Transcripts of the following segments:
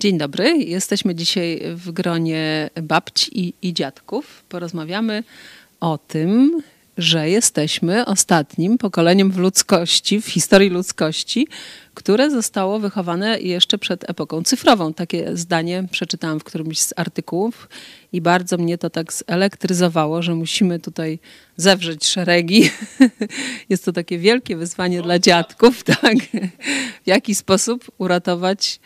Dzień dobry. Jesteśmy dzisiaj w gronie babci i, i dziadków. Porozmawiamy o tym, że jesteśmy ostatnim pokoleniem w ludzkości, w historii ludzkości, które zostało wychowane jeszcze przed epoką cyfrową. Takie zdanie przeczytałam w którymś z artykułów i bardzo mnie to tak zelektryzowało, że musimy tutaj zewrzeć szeregi. Jest to takie wielkie wyzwanie dla dziadków, tak? W jaki sposób uratować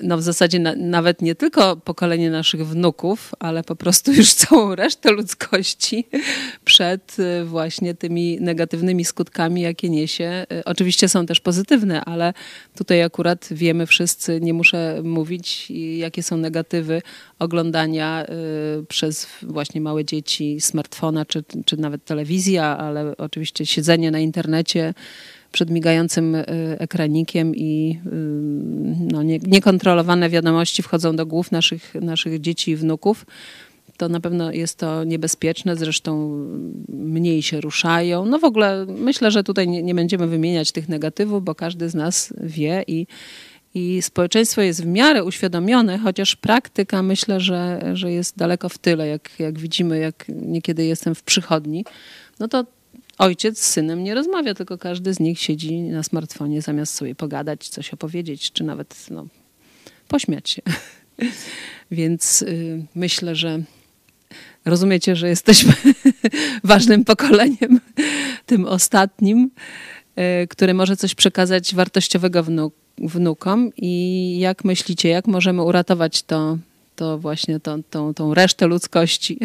no w zasadzie na, nawet nie tylko pokolenie naszych wnuków, ale po prostu już całą resztę ludzkości przed y, właśnie tymi negatywnymi skutkami, jakie niesie. Y, oczywiście są też pozytywne, ale tutaj akurat wiemy wszyscy, nie muszę mówić, jakie są negatywy oglądania y, przez właśnie małe dzieci smartfona czy, czy nawet telewizja, ale oczywiście siedzenie na internecie przed migającym y, ekranikiem i y, no, nie, niekontrolowane wiadomości wchodzą do głów naszych, naszych dzieci i wnuków, to na pewno jest to niebezpieczne, zresztą mniej się ruszają. No w ogóle myślę, że tutaj nie, nie będziemy wymieniać tych negatywów, bo każdy z nas wie i, i społeczeństwo jest w miarę uświadomione, chociaż praktyka myślę, że, że jest daleko w tyle, jak, jak widzimy, jak niekiedy jestem w przychodni, no to ojciec z synem nie rozmawia, tylko każdy z nich siedzi na smartfonie zamiast sobie pogadać, coś opowiedzieć, czy nawet no, pośmiać się. Więc y, myślę, że rozumiecie, że jesteśmy ważnym pokoleniem, tym ostatnim, y, które może coś przekazać wartościowego wnuk, wnukom. I jak myślicie, jak możemy uratować to, to właśnie to, tą, tą resztę ludzkości?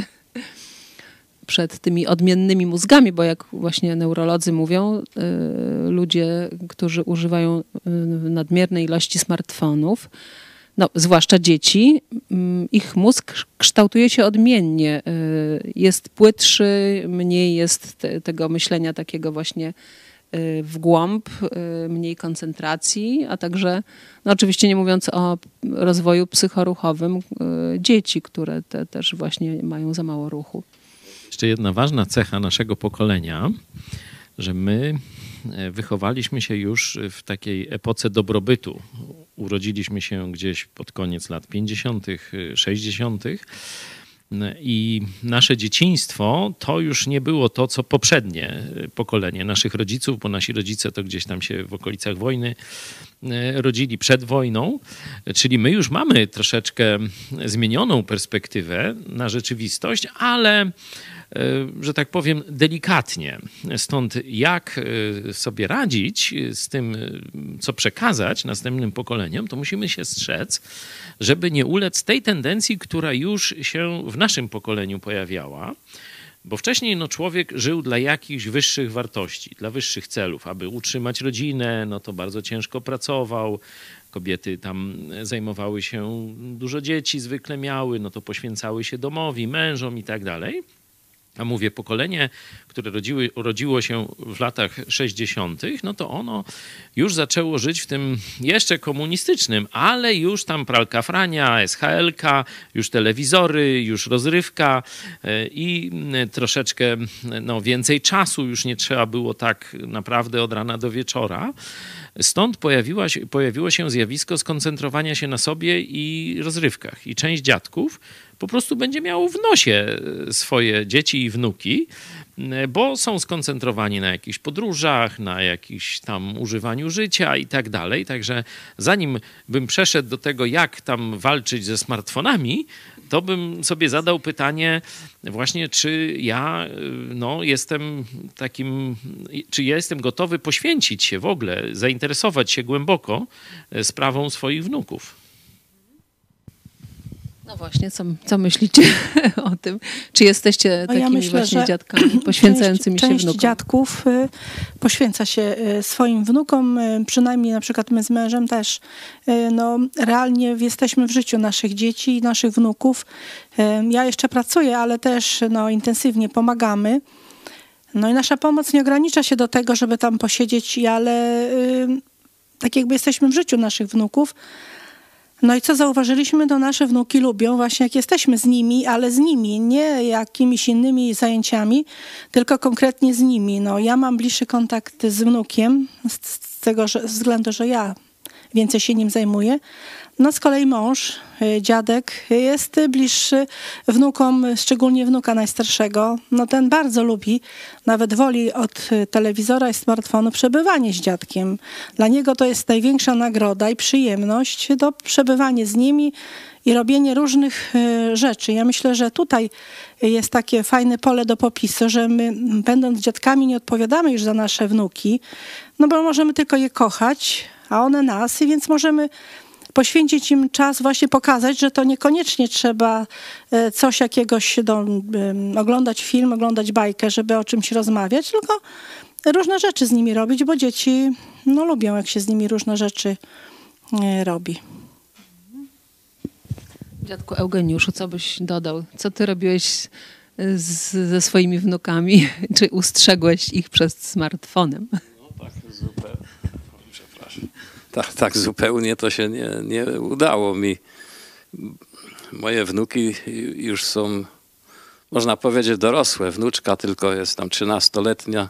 Przed tymi odmiennymi mózgami, bo jak właśnie neurolodzy mówią, y, ludzie, którzy używają y, nadmiernej ilości smartfonów, no, zwłaszcza dzieci, mm, ich mózg kształtuje się odmiennie. Y, jest płytszy, mniej jest te, tego myślenia takiego właśnie w głąb, mniej koncentracji, a także, no oczywiście nie mówiąc o rozwoju psychoruchowym dzieci, które te, też właśnie mają za mało ruchu jeszcze jedna ważna cecha naszego pokolenia, że my e, wychowaliśmy się już w takiej epoce dobrobytu. Urodziliśmy się gdzieś pod koniec lat 50., 60. I nasze dzieciństwo to już nie było to, co poprzednie pokolenie naszych rodziców, bo nasi rodzice to gdzieś tam się w okolicach wojny e, rodzili przed wojną. Czyli my już mamy troszeczkę zmienioną perspektywę na rzeczywistość, ale E, że tak powiem, delikatnie. Stąd jak e, sobie radzić z tym, e, co przekazać następnym pokoleniom, to musimy się strzec, żeby nie ulec tej tendencji, która już się w naszym pokoleniu pojawiała. Bo wcześniej no, człowiek żył dla jakichś wyższych wartości, dla wyższych celów. Aby utrzymać rodzinę, no to bardzo ciężko pracował. Kobiety tam zajmowały się, dużo dzieci zwykle miały, no to poświęcały się domowi, mężom i tak dalej a mówię pokolenie, które rodziły, urodziło się w latach 60., no to ono już zaczęło żyć w tym jeszcze komunistycznym, ale już tam pralka frania, SHLK, już telewizory, już rozrywka e, i troszeczkę no, więcej czasu, już nie trzeba było tak naprawdę od rana do wieczora. Stąd pojawiła się, pojawiło się zjawisko skoncentrowania się na sobie i rozrywkach. I część dziadków po prostu będzie miało w nosie e, swoje dzieci i wnuki, bo są skoncentrowani na jakichś podróżach, na jakimś tam używaniu życia i tak dalej. Także zanim bym przeszedł do tego, jak tam walczyć ze smartfonami, to bym sobie zadał pytanie właśnie, czy ja no, jestem takim, czy ja jestem gotowy poświęcić się w ogóle, zainteresować się głęboko e, sprawą swoich wnuków. No właśnie, co, co myślicie o tym? Czy jesteście no takimi ja myślę, właśnie dziadkami poświęcającymi część, się wnukom? Część dziadków y, poświęca się y, swoim wnukom, y, przynajmniej na przykład my z mężem też. No, realnie jesteśmy w życiu naszych dzieci i naszych wnuków. Ja jeszcze pracuję, ale też no, intensywnie pomagamy. No i nasza pomoc nie ogranicza się do tego, żeby tam posiedzieć, ale tak jakby jesteśmy w życiu naszych wnuków, no i co zauważyliśmy, to nasze wnuki lubią właśnie jak jesteśmy z nimi, ale z nimi, nie jakimiś innymi zajęciami, tylko konkretnie z nimi. No ja mam bliższy kontakt z wnukiem z tego że, względu, że ja więcej się nim zajmuję. No z kolei mąż, y, dziadek jest bliższy wnukom, szczególnie wnuka najstarszego. No ten bardzo lubi, nawet woli od telewizora i smartfonu przebywanie z dziadkiem. Dla niego to jest największa nagroda i przyjemność do przebywania z nimi i robienie różnych y, rzeczy. Ja myślę, że tutaj jest takie fajne pole do popisu, że my będąc dziadkami nie odpowiadamy już za nasze wnuki, no bo możemy tylko je kochać, a one nas, i więc możemy poświęcić im czas, właśnie pokazać, że to niekoniecznie trzeba e, coś jakiegoś, do, oglądać film, oglądać bajkę, żeby o czymś rozmawiać, tylko różne rzeczy z nimi robić, bo dzieci no, lubią, jak się z nimi różne rzeczy e, robi. Dziadku Eugeniuszu, co byś dodał? Co ty robiłeś z, ze swoimi wnukami? Czy ustrzegłeś ich przed smartfonem? No tak, zupełnie. Tak, tak zupełnie to się nie, nie udało mi. Moje wnuki już są, można powiedzieć, dorosłe. Wnuczka tylko jest tam 13-letnia.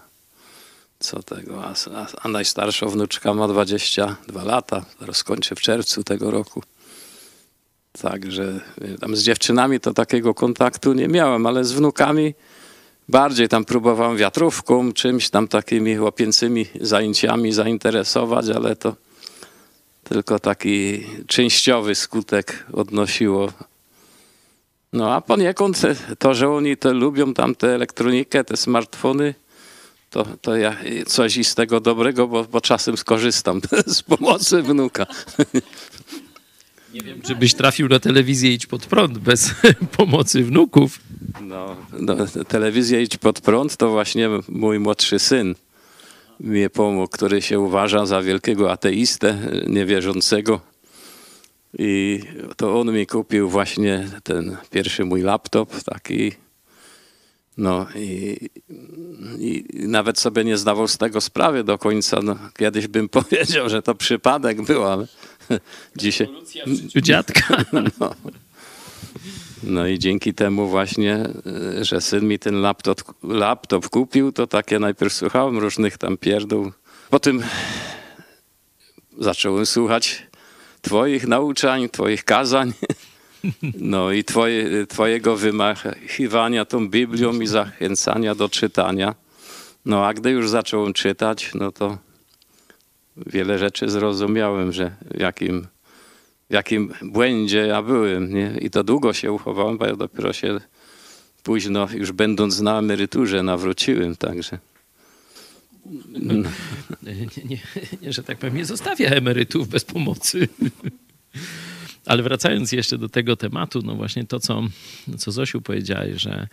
Co tego, a, a najstarsza wnuczka ma 22 lata. Rozkończę w czerwcu tego roku. Także tam z dziewczynami to takiego kontaktu nie miałem, ale z wnukami bardziej tam próbowałem wiatrówką, czymś tam takimi chłopięcymi zajęciami zainteresować, ale to tylko taki częściowy skutek odnosiło. No a poniekąd to, że oni to lubią tam tę elektronikę, te smartfony, to, to ja coś z tego dobrego, bo, bo czasem skorzystam z pomocy wnuka. Nie wiem, czy byś trafił na telewizję Idź Pod Prąd bez pomocy wnuków. No, no, telewizja Idź Pod Prąd to właśnie mój młodszy syn mi pomógł, który się uważa za wielkiego ateistę, niewierzącego. I to on mi kupił właśnie ten pierwszy mój laptop, taki. No i, i nawet sobie nie zdawał z tego sprawy do końca. No, kiedyś bym powiedział, że to przypadek był, ale Dzisiaj. dziadka. No. No. i dzięki temu właśnie, y, że syn mi ten laptop, laptop kupił, to takie najpierw słuchałem różnych tam pierdół. Potem zacząłem słuchać twoich nauczań, twoich kazań. No i twoje, twojego wymachiwania tą Biblią i zachęcania do czytania. No a gdy już zacząłem czytać, no to wiele rzeczy zrozumiałem, że jakim, jakim błędzie ja byłem. Nie? I to długo się uchowałem, bo ja dopiero się późno, już będąc na emeryturze, nawróciłem. Także. Nie, nie, nie, że tak powiem, nie zostawia emerytów bez pomocy. Ale wracając jeszcze do tego tematu, no właśnie to, co, co Zosiu powiedziałeś, że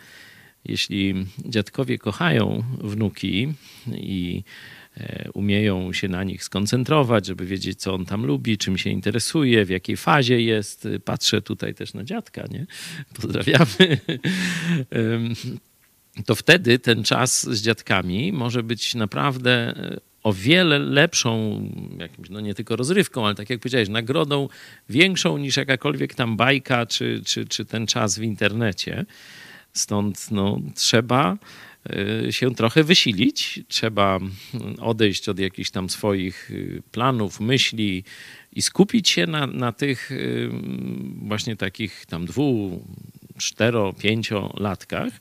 jeśli dziadkowie kochają wnuki i E, umieją się na nich skoncentrować, żeby wiedzieć, co on tam lubi, czym się interesuje, w jakiej fazie jest. Patrzę tutaj też na dziadka, nie? Pozdrawiamy. To wtedy ten czas z dziadkami może być naprawdę e, o wiele lepszą, jakimś, no nie tylko rozrywką, ale tak jak powiedziałeś, nagrodą większą niż jakakolwiek tam bajka, czy, czy, czy ten czas w internecie. Stąd no, trzeba Y, się trochę wysilić. Trzeba odejść od jakichś tam swoich y, planów, myśli i skupić się na, na tych y, właśnie takich tam dwu, cztero, pięciolatkach.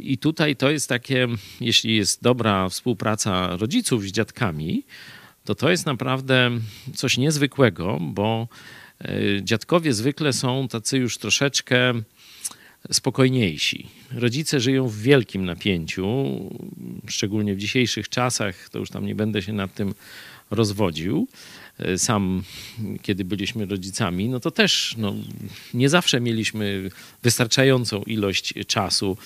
I tutaj to jest takie, jeśli jest dobra współpraca rodziców z dziadkami, to to jest naprawdę coś niezwykłego, bo dziadkowie zwykle są tacy już troszeczkę spokojniejsi. Rodzice żyją w wielkim napięciu, szczególnie w dzisiejszych czasach, to już tam nie będę się nad tym rozwodził. Sam, kiedy byliśmy rodzicami, no to też no, nie zawsze mieliśmy wystarczającą ilość czasu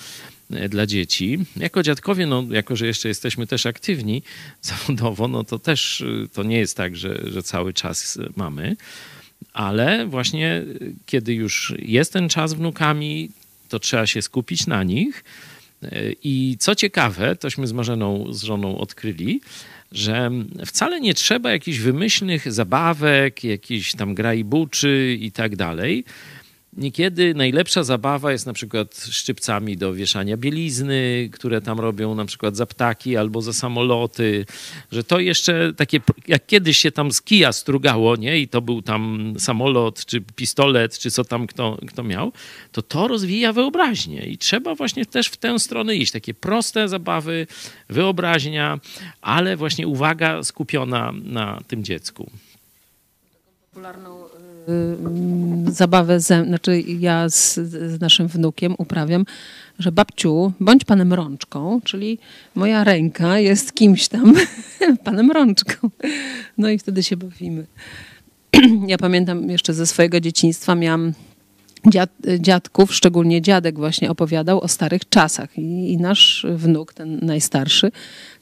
e, dla dzieci. Jako dziadkowie, no, jako że jeszcze jesteśmy też aktywni zawodowo, no to też e, to nie jest tak, że, że cały czas mamy. Ale właśnie e, kiedy już jest ten czas wnukami, to trzeba się skupić na nich. I co ciekawe, tośmy z Marzeną, z żoną odkryli, że wcale nie trzeba jakichś wymyślnych zabawek, jakichś tam grajbuczy i tak dalej. Niekiedy najlepsza zabawa jest na przykład szczypcami do wieszania bielizny, które tam robią na przykład za ptaki albo za samoloty, że to jeszcze takie, jak kiedyś się tam z kija strugało, nie? I to był tam samolot, czy pistolet, czy co tam kto, kto miał, to to rozwija wyobraźnię i trzeba właśnie też w tę stronę iść. Takie proste zabawy, wyobraźnia, ale właśnie uwaga skupiona na tym dziecku. Popularną y, zabawę, ze, znaczy ja z, z naszym wnukiem uprawiam, że babciu, bądź panem rączką, czyli moja ręka jest kimś tam panem rączką. No i wtedy się bawimy. ja pamiętam jeszcze ze swojego dzieciństwa miałam dziad, dziadków, szczególnie dziadek właśnie opowiadał o starych czasach I, i nasz wnuk, ten najstarszy,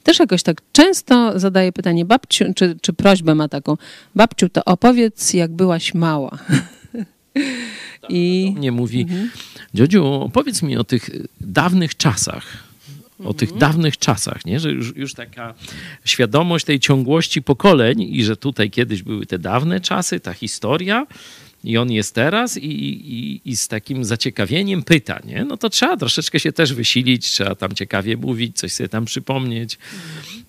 też jakoś tak często zadaje pytanie babciu, czy, czy prośbę ma taką, babciu, to opowiedz jak byłaś mała. I mnie mówi, mhm. Dziodziu, opowiedz mi o tych dawnych czasach, o tych mhm. dawnych czasach, nie? że już, już taka świadomość tej ciągłości pokoleń i że tutaj kiedyś były te dawne czasy, ta historia, i on jest teraz i, i, i, z takim zaciekawieniem pyta, nie? no to trzeba troszeczkę się też wysilić, trzeba tam ciekawie mówić, coś sobie tam przypomnieć,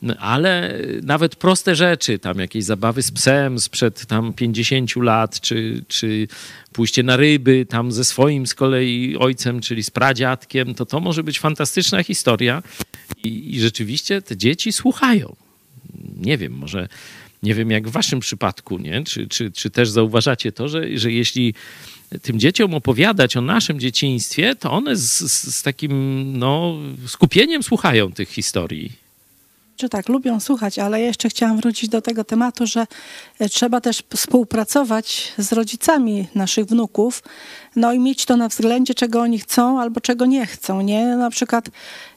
no, ale nawet proste rzeczy, tam jakieś zabawy z psem sprzed tam 50 lat, czy, czy pójście na ryby tam ze swoim z kolei ojcem, czyli z pradziadkiem, to to może być fantastyczna historia i, i rzeczywiście te dzieci słuchają. Nie wiem, może nie wiem jak w waszym przypadku, nie? Czy, czy, czy też zauważacie to, że, że jeśli tym dzieciom opowiadać o naszym dzieciństwie, to one z, z, z takim no, skupieniem słuchają tych historii czy tak, lubią słuchać, ale jeszcze chciałam wrócić do tego tematu, że e, trzeba też współpracować z rodzicami naszych wnuków, no i mieć to na względzie, czego oni chcą albo czego nie chcą, nie? Na przykład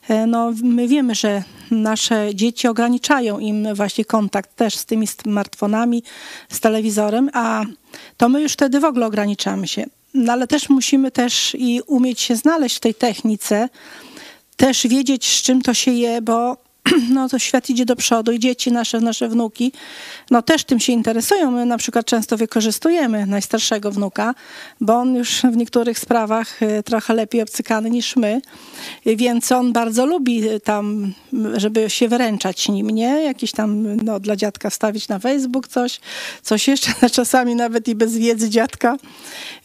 e, no, my wiemy, że nasze dzieci ograniczają im właśnie kontakt też z tymi smartfonami, z telewizorem, a to my już wtedy w ogóle ograniczamy się. No, ale też musimy też i umieć się znaleźć w tej technice, też wiedzieć, z czym to się je, bo no to świat idzie do przodu i dzieci nasze, nasze wnuki, no też tym się interesują. My na przykład często wykorzystujemy najstarszego wnuka, bo on już w niektórych sprawach y, trochę lepiej obcykany niż my, więc on bardzo lubi y, tam, żeby się wyręczać nim, nie? Jakiś tam, no dla dziadka wstawić na Facebook coś, coś jeszcze, czasami nawet i bez wiedzy dziadka.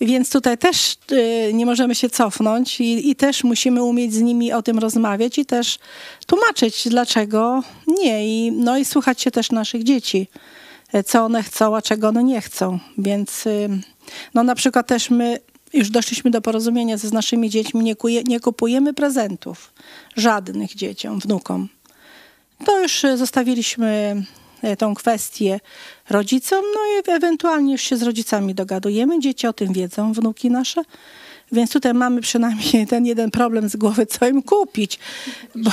Więc tutaj też y, nie możemy się cofnąć i, i też musimy umieć z nimi o tym rozmawiać i też tłumaczyć, dlaczego nie. I, no i słuchać się też naszych dzieci, e, co one chcą, a czego one nie chcą. Więc no na przykład też my już doszliśmy do porozumienia z naszymi dziećmi, nie, kuje, nie kupujemy prezentów żadnych dzieciom, wnukom. To już e, zostawiliśmy e, tą kwestię rodzicom, no i ewentualnie już się z rodzicami dogadujemy. Dzieci o tym wiedzą, wnuki nasze. Więc tutaj mamy przynajmniej ten jeden problem z głowy, co im kupić. Bo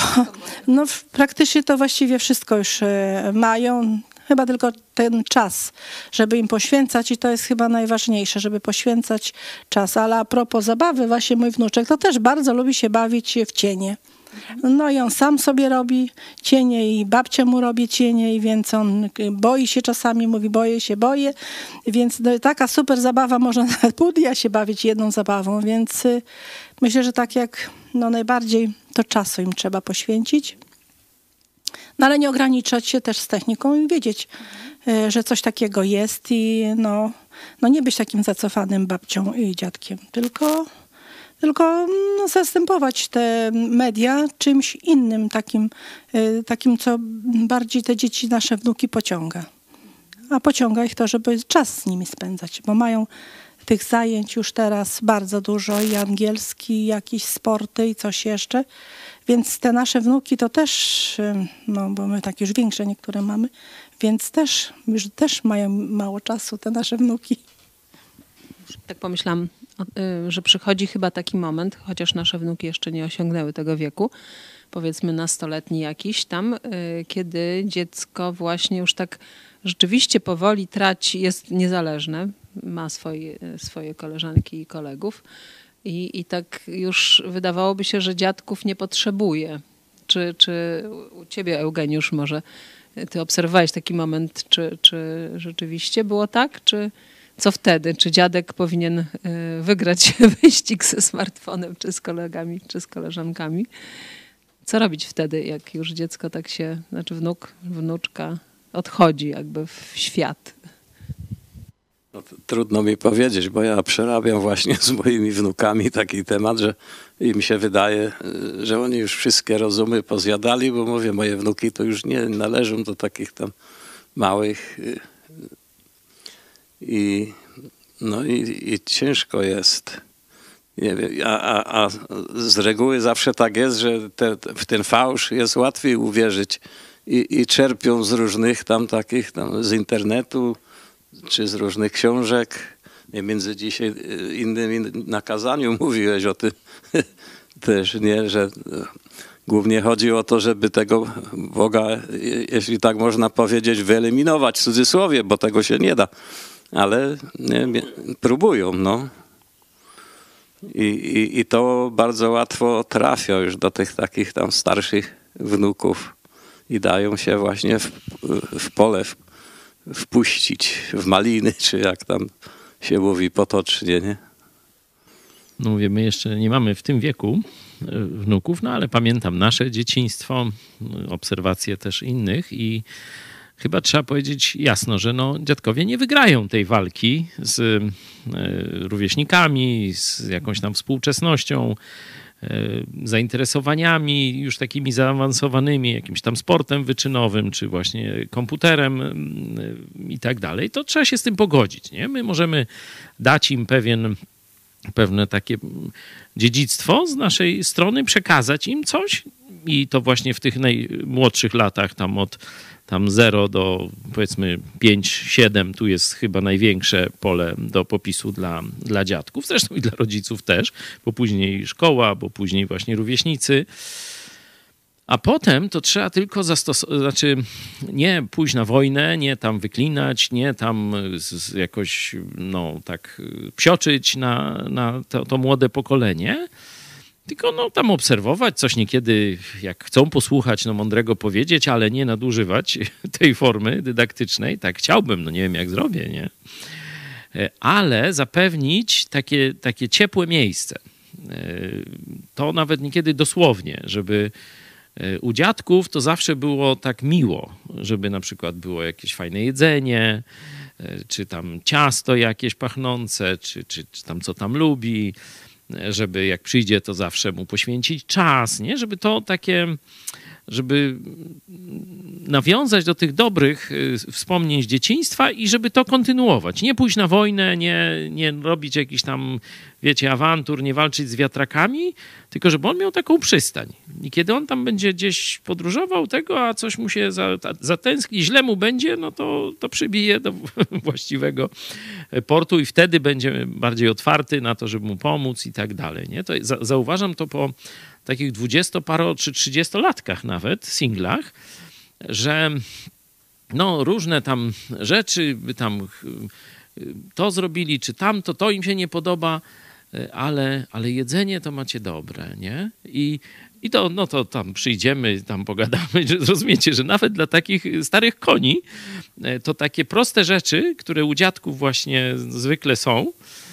no, praktycznie to właściwie wszystko już e, mają. Chyba tylko ten czas, żeby im poświęcać i to jest chyba najważniejsze, żeby poświęcać czas. Ale a propos zabawy, właśnie mój wnuczek to też bardzo lubi się bawić w cienie. No i on sam sobie robi cienie i babcia mu robi cienie, więc on boi się czasami, mówi boję się, boję. Więc no, taka super zabawa, można nawet pół dnia się bawić jedną zabawą, więc y, myślę, że tak jak no, najbardziej to czasu im trzeba poświęcić. No ale nie ograniczać się też z techniką i wiedzieć, y, że coś takiego jest i no, no nie być takim zacofanym babcią i dziadkiem, tylko tylko no, zastępować te media czymś innym, takim, y, takim, co bardziej te dzieci, nasze wnuki pociąga. A pociąga ich to, żeby czas z nimi spędzać, bo mają tych zajęć już teraz bardzo dużo i angielski, jakieś sporty i coś jeszcze. Więc te nasze wnuki to też, y, no bo my tak już większe niektóre mamy, więc też, już też mają mało czasu te nasze wnuki. Tak pomyślałam, że przychodzi chyba taki moment, chociaż nasze wnuki jeszcze nie osiągnęły tego wieku, powiedzmy nastoletni jakiś tam, y, kiedy dziecko właśnie już tak rzeczywiście powoli traci, jest niezależne, ma swoje, swoje koleżanki i kolegów i, i tak już wydawałoby się, że dziadków nie potrzebuje. Czy, czy u ciebie, Eugeniusz, może ty obserwowałeś taki moment, czy, czy rzeczywiście było tak, czy Co wtedy? Czy dziadek powinien y, wygrać wyścig ze smartfonem, czy z kolegami, czy z koleżankami? Co robić wtedy, jak już dziecko tak się, znaczy wnuk, wnuczka odchodzi jakby w świat? No, trudno mi powiedzieć, bo ja przerabiam właśnie z moimi wnukami taki temat, że im się wydaje, y, że oni już wszystkie rozumy pozjadali, bo mówię, moje wnuki to już nie należą do takich tam małych. Y, I, no i, i ciężko jest. Nie wiem, a, a, a z reguły zawsze tak jest, że te, w ten fałsz jest łatwiej uwierzyć i, i czerpią z różnych tam takich, tam z internetu, czy z różnych książek. Nie między dzisiaj y, innymi na kazaniu mówiłeś o tym też, nie, że głównie chodzi o to, żeby tego Boga, jeśli tak można powiedzieć, wyeliminować w cudzysłowie, bo tego się nie da. Ale nie, próbują, no. I, i, I to bardzo łatwo trafia już do tych takich tam starszych wnuków i dają się właśnie w, w pole w, wpuścić, w maliny, czy jak tam się mówi potocznie, nie? No mówię, my jeszcze nie mamy w tym wieku e, wnuków, no ale pamiętam nasze dzieciństwo, obserwacje też innych i chyba trzeba powiedzieć jasno, że no, dziadkowie nie wygrają tej walki z e, rówieśnikami, z jakąś tam współczesnością, e, zainteresowaniami już takimi zaawansowanymi, jakimś tam sportem wyczynowym, czy właśnie komputerem i tak dalej, to trzeba się z tym pogodzić. Nie? My możemy dać im pewien pewne takie dziedzictwo z naszej strony, przekazać im coś i to właśnie w tych najmłodszych latach, tam od tam 0 do powiedzmy 5, 7, tu jest chyba największe pole do popisu dla, dla dziadków, zresztą i dla rodziców też, bo później szkoła, bo później właśnie rówieśnicy. A potem to trzeba tylko zastosować, znaczy nie pójść na wojnę, nie tam wyklinać, nie tam z, jakoś no tak psioczyć na, na to, to, młode pokolenie, tylko no tam obserwować, coś niekiedy jak chcą posłuchać, no mądrego powiedzieć, ale nie nadużywać tej formy dydaktycznej. Tak chciałbym, no nie wiem jak zrobię, nie? Ale zapewnić takie, takie ciepłe miejsce. To nawet niekiedy dosłownie, żeby E, u dziadków to zawsze było tak miło, żeby na przykład było jakieś fajne jedzenie, e, czy tam ciasto jakieś pachnące, czy, czy, czy tam co tam lubi, e, żeby jak przyjdzie, to zawsze mu poświęcić czas, nie? Żeby to takie żeby nawiązać do tych dobrych y, wspomnień z dzieciństwa i żeby to kontynuować. Nie pójść na wojnę, nie, nie robić jakichś tam, wiecie, awantur, nie walczyć z wiatrakami, tylko żeby on miał taką przystań. I kiedy on tam będzie gdzieś podróżował tego, a coś mu się zatęskni, źle mu będzie, no to, to przybije do właściwego portu i wtedy będzie bardziej otwarty na to, żeby mu pomóc i tak dalej. Nie? To zauważam to po takich dwudziestoparo czy trzydziestolatkach nawet, singlach, że no różne tam rzeczy, tam to zrobili, czy tamto, to im się nie podoba, ale, ale jedzenie to macie dobre, nie? I, i to, no to tam przyjdziemy, tam pogadamy, że rozumiecie, że nawet dla takich starych koni to takie proste rzeczy, które u dziadków właśnie zwykle są, E,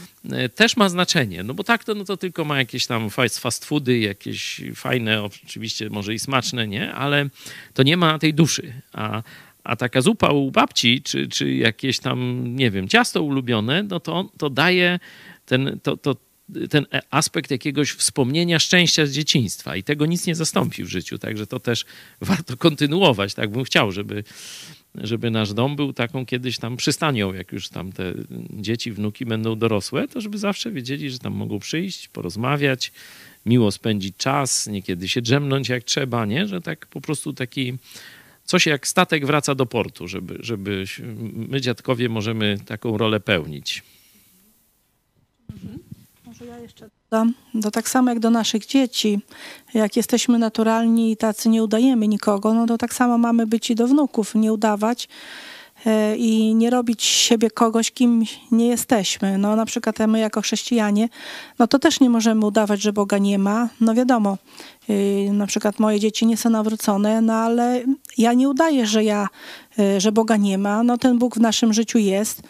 też ma znaczenie, no bo tak to, no to tylko ma jakieś tam fast foody, jakieś fajne, oczywiście może i smaczne, nie? Ale to nie ma tej duszy. A, a taka zupa u babci, czy, czy jakieś tam, nie wiem, ciasto ulubione, no to, to daje ten, to, to, ten aspekt jakiegoś wspomnienia szczęścia z dzieciństwa i tego nic nie zastąpi w życiu, także to też warto kontynuować, tak bym chciał, żeby żeby nasz dom był taką kiedyś tam przystanią, jak już tam te dzieci, wnuki będą dorosłe, to żeby zawsze wiedzieli, że tam mogą przyjść, porozmawiać, miło spędzić czas, niekiedy się drzemnąć jak trzeba, nie? Że tak po prostu taki coś jak statek wraca do portu, żeby, żeby my dziadkowie możemy taką rolę pełnić. Mhm. Może ja jeszcze dodam, tak samo jak do naszych dzieci. Jak jesteśmy naturalni i tacy nie udajemy nikogo, no to tak samo mamy być i do wnuków, nie udawać e, i nie robić siebie kogoś, kim nie jesteśmy. No na przykład my jako chrześcijanie, no to też nie możemy udawać, że Boga nie ma. No wiadomo, y, na przykład moje dzieci nie są nawrócone, no ale ja nie udaję, że ja, y, że Boga nie ma. No ten Bóg w naszym życiu jest.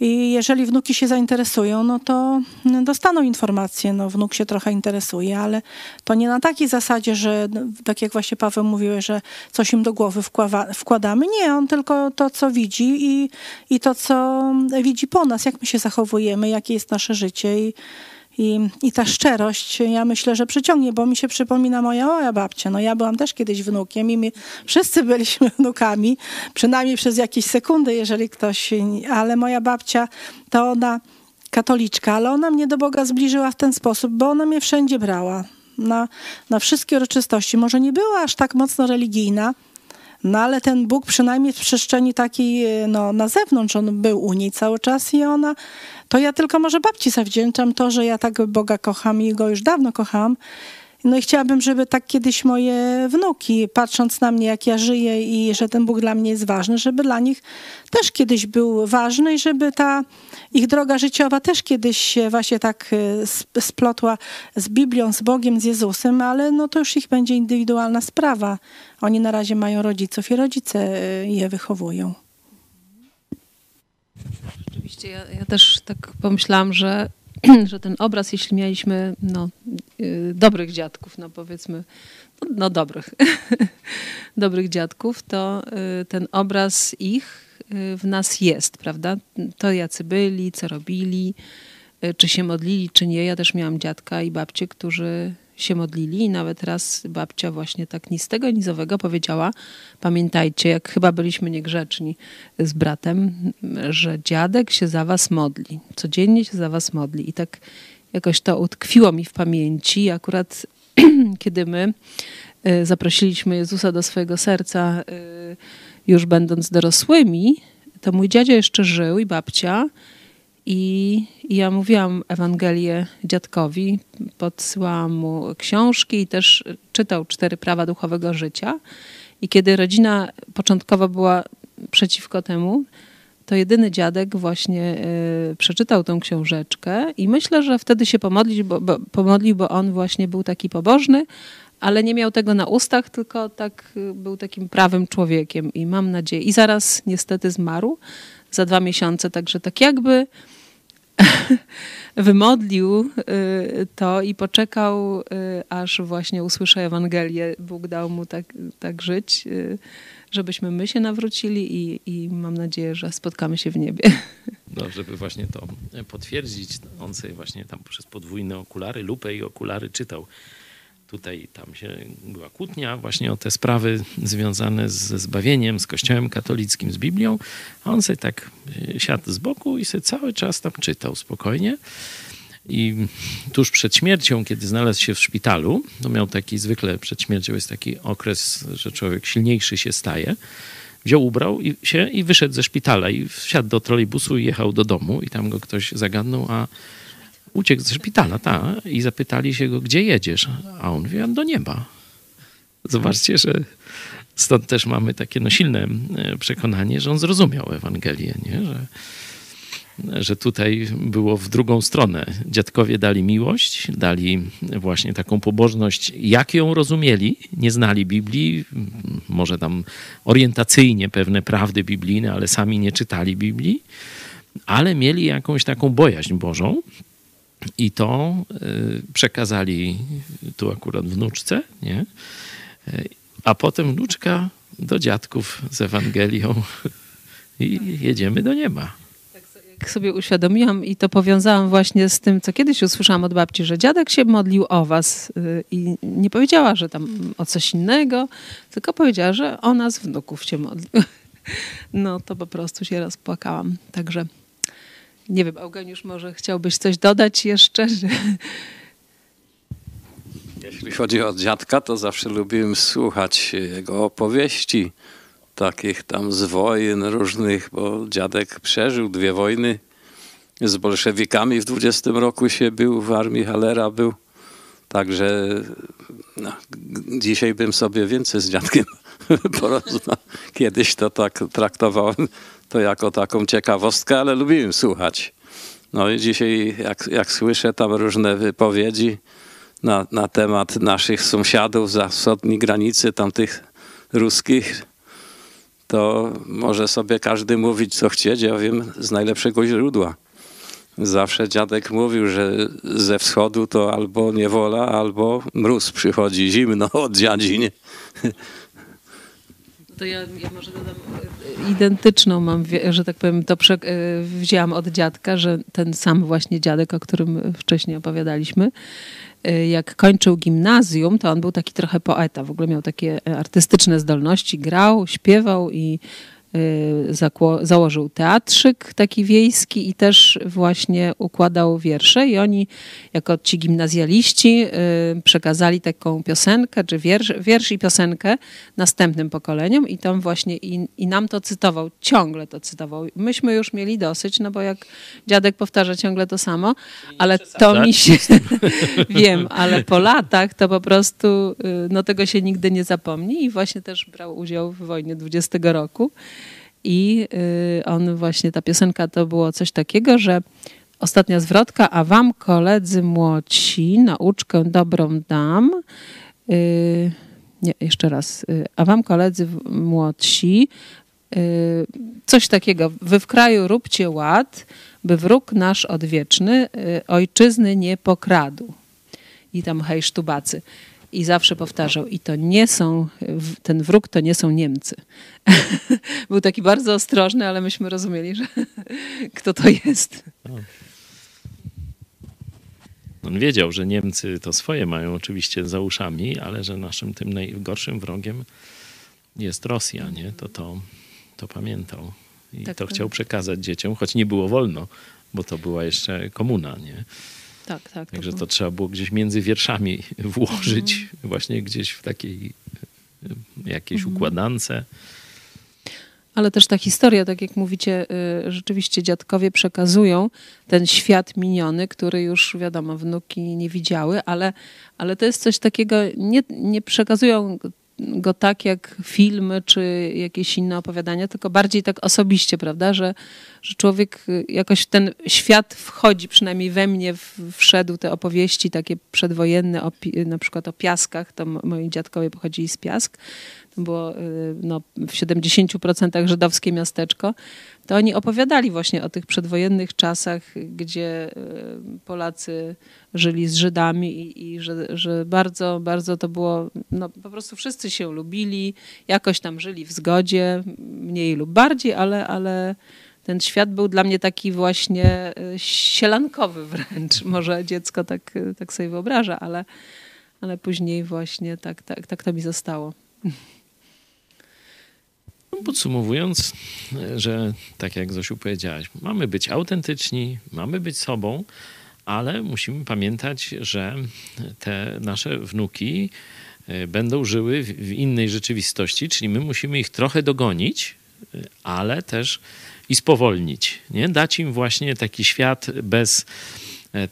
I jeżeli wnuki się zainteresują, no to dostaną informację. No, wnuk się trochę interesuje, ale to nie na takiej zasadzie, że no, tak jak właśnie Paweł mówił, że coś im do głowy wkłada, wkładamy. Nie, on tylko to, co widzi i, i to, co widzi po nas, jak my się zachowujemy, jakie jest nasze życie. I, i, I ta szczerość, ja myślę, że przyciągnie, bo mi się przypomina moja moja babcia. No ja byłam też kiedyś wnukiem i my wszyscy byliśmy wnukami, przynajmniej przez jakieś sekundy, jeżeli ktoś, ale moja babcia, to ona katoliczka, ale ona mnie do Boga zbliżyła w ten sposób, bo ona mnie wszędzie brała. Na, na wszystkie uroczystości. Może nie była aż tak mocno religijna, no ale ten Bóg przynajmniej w przestrzeni takiej no, na zewnątrz, on był u niej cały czas i ona to ja tylko może babci zawdzięczam to, że ja tak Boga kocham i go już dawno kocham. No i chciałabym, żeby tak kiedyś moje wnuki, patrząc na mnie, jak ja żyję i że ten Bóg dla mnie jest ważny, żeby dla nich też kiedyś był ważny i żeby ta ich droga życiowa też kiedyś się właśnie tak e, splotła z Biblią, z Bogiem, z Jezusem, ale no to już ich będzie indywidualna sprawa. Oni na razie mają rodziców i rodzice e, je wychowują. Rzeczywiście, ja, ja też tak pomyślałam, że, że ten obraz, jeśli mieliśmy no, y, dobrych dziadków, no powiedzmy, no, no dobrych, dobrych dziadków, to y, ten obraz ich y, w nas jest, prawda? To jacy byli, co robili, czy się modlili, czy nie. Ja też miałam dziadka i babcię, którzy się modlili i nawet raz babcia właśnie tak ni z tego, ni zowego powiedziała, pamiętajcie, jak chyba byliśmy niegrzeczni z bratem, że dziadek się za was modli, codziennie się za was modli i tak jakoś to utkwiło mi w pamięci. Akurat kiedy my e, zaprosiliśmy Jezusa do swojego serca, e, już będąc dorosłymi, to mój dziadzia jeszcze żył i babcia i, ja mówiłam Ewangelię dziadkowi, podsyłałam mu książki i też czytał cztery prawa duchowego życia. I kiedy rodzina początkowo była przeciwko temu, to jedyny dziadek właśnie y, przeczytał tą książeczkę i myślę, że wtedy się pomodlił bo, bo, pomodlił, bo on właśnie był taki pobożny, ale nie miał tego na ustach, tylko tak y, był takim prawym człowiekiem i mam nadzieję. I zaraz niestety zmarł za dwa miesiące, także tak jakby wymodlił y, to i poczekał, y, aż właśnie usłyszę Ewangelię. Bóg dał mu tak, tak żyć, y, żebyśmy my się nawrócili i, i mam nadzieję, że spotkamy się w niebie. No, żeby właśnie to potwierdzić, on sobie właśnie tam przez podwójne okulary, lupę i okulary czytał tutaj tam się była kłótnia właśnie o te sprawy związane ze zbawieniem, z Kościołem katolickim, z Biblią. A on sobie tak e, siadł z boku i sobie cały czas tam czytał spokojnie. I tuż przed śmiercią, kiedy znalazł się w szpitalu, to miał taki zwykle przed śmiercią jest taki okres, że człowiek silniejszy się staje. Wziął, ubrał i się i wyszedł ze szpitala i wsiadł do trolejbusu i jechał do domu i tam go ktoś zagadnął, a uciekł ze szpitala, ta, i zapytali się go, gdzie jedziesz? A on mówi, do nieba. Zobaczcie, że stąd też mamy takie no, silne e, przekonanie, że on zrozumiał Ewangelię, nie? Że, że tutaj było w drugą stronę. Dziadkowie dali miłość, dali właśnie taką pobożność, jak ją rozumieli, nie znali Biblii, może tam orientacyjnie pewne prawdy biblijne, ale sami nie czytali Biblii, ale mieli jakąś taką bojaźń Bożą i to y, przekazali tu akurat wnuczce, nie? A potem wnuczka do dziadków z Ewangelią i jedziemy do nieba. Jak sobie uświadomiłam i to powiązałam właśnie z tym, co kiedyś usłyszałam od babci, że dziadek się modlił o was y, i nie powiedziała, że tam o coś innego, tylko powiedziała, że o nas wnuków się modlił. No to po prostu się rozpłakałam. Także nie wiem, Eugeniusz, może chciałbyś coś dodać jeszcze? Jeśli chodzi o dziadka, to zawsze lubiłem słuchać jego opowieści, takich tam z wojen różnych, bo dziadek przeżył dwie wojny z bolszewikami. W 20 roku się był, w armii Halera był. Także no, dzisiaj bym sobie więcej z dziadkiem porozmawiał. Kiedyś to tak traktowałem to jako taką ciekawostkę, ale lubiłem słuchać. No i dzisiaj, jak, jak słyszę tam różne wypowiedzi na, na temat naszych sąsiadów za wschodniej granicy, tamtych ruskich, to może sobie każdy mówić, co chcieć. Ja wiem z najlepszego źródła. Zawsze dziadek mówił, że ze wschodu to albo niewola, albo mróz przychodzi, zimno od dziadzi. Nie? To ja, ja może dodam e, identyczną mam, że tak powiem, to prze, e, wzięłam od dziadka, że ten sam właśnie dziadek, o którym wcześniej opowiadaliśmy, e, jak kończył gimnazjum, to on był taki trochę poeta. W ogóle miał takie artystyczne zdolności, grał, śpiewał i założył teatrzyk taki wiejski i też właśnie układał wiersze i oni jako ci gimnazjaliści y, przekazali taką piosenkę, czy wiersz, wiersz i piosenkę następnym pokoleniom i tam właśnie i, i nam to cytował, ciągle to cytował. Myśmy już mieli dosyć, no bo jak dziadek powtarza ciągle to samo, ale to mi się, wiem, ale po latach to po prostu, y, no tego się nigdy nie zapomni i właśnie też brał udział w wojnie 20 roku. I y, on właśnie, ta piosenka to było coś takiego, że ostatnia zwrotka, a wam koledzy młodsi nauczkę dobrą dam. Y, nie, jeszcze raz. Y, a wam koledzy młodsi, coś takiego. Wy w kraju róbcie ład, by wróg nasz odwieczny ojczyzny nie pokradł. I tam hej sztubacy i zawsze powtarzał, i to nie są, ten wróg to nie są Niemcy. Był taki bardzo ostrożny, ale myśmy rozumieli, że kto to jest. On wiedział, że Niemcy to swoje mają oczywiście za uszami, ale że naszym tym najgorszym wrogiem jest Rosja, nie? To, to, to pamiętał. I tak, to tak. chciał przekazać dzieciom, choć nie było wolno, bo to była jeszcze komuna, nie? Tak, tak. Także to, to trzeba było gdzieś między wierszami włożyć, mhm. właśnie gdzieś w takiej jakiejś mhm. układance. Ale też ta historia, tak jak mówicie, y, rzeczywiście dziadkowie przekazują ten świat miniony, który już wiadomo, wnuki nie widziały, ale, ale to jest coś takiego, nie, nie przekazują go tak jak filmy czy jakieś inne opowiadania, tylko bardziej tak osobiście, prawda, że, że człowiek y, jakoś w ten świat wchodzi, przynajmniej we mnie wszedł te opowieści takie przedwojenne, o, na przykład o piaskach, to moi dziadkowie pochodzili z Piask, było y, no, w 70% żydowskie miasteczko, to oni opowiadali właśnie o tych przedwojennych czasach, gdzie y, Polacy żyli z Żydami i, i że, że, bardzo, bardzo to było, no po prostu wszyscy się lubili, jakoś tam żyli w zgodzie, mniej lub bardziej, ale, ale ten świat był dla mnie taki właśnie y, sielankowy wręcz. Może dziecko tak, tak sobie wyobraża, ale, ale później właśnie tak, tak, tak to mi zostało. No, podsumowując, że tak jak Zosiu powiedziałaś, mamy być autentyczni, mamy być sobą, ale musimy pamiętać, że te nasze wnuki e, będą żyły w innej rzeczywistości, czyli my musimy ich trochę dogonić, e, ale też i spowolnić, nie? dać im właśnie taki świat bez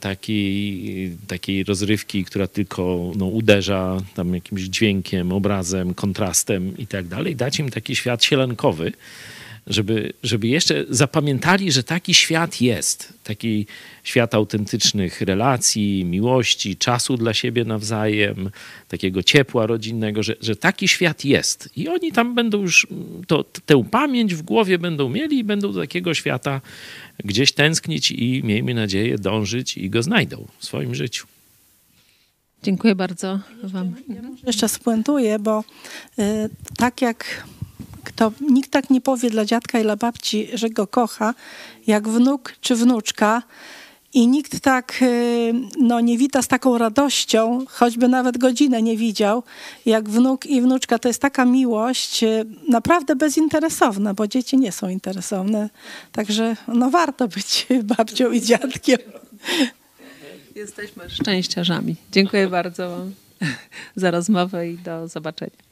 takiej, takiej rozrywki, która tylko no, uderza tam jakimś dźwiękiem, obrazem, kontrastem i tak dalej, dać im taki świat sielankowy, żeby, żeby jeszcze zapamiętali, że taki świat jest. Taki świat autentycznych relacji, miłości, czasu dla siebie nawzajem, takiego ciepła rodzinnego, że, że taki świat jest. I oni tam będą już to, tę pamięć w głowie będą mieli i będą do takiego świata gdzieś tęsknić i miejmy nadzieję dążyć i go znajdą w swoim życiu. Dziękuję bardzo Wam. Ja jeszcze spuentuję, bo y, tak jak kto, nikt tak nie powie dla dziadka i dla babci, że go kocha, jak wnuk czy wnuczka. I nikt tak y, no, nie wita z taką radością, choćby nawet godzinę nie widział, jak wnuk i wnuczka. To jest taka miłość y, naprawdę bezinteresowna, bo dzieci nie są interesowne. Także no, warto być babcią i dziadkiem. Jesteśmy szczęściarzami. Dziękuję bardzo Wam za rozmowę i do zobaczenia.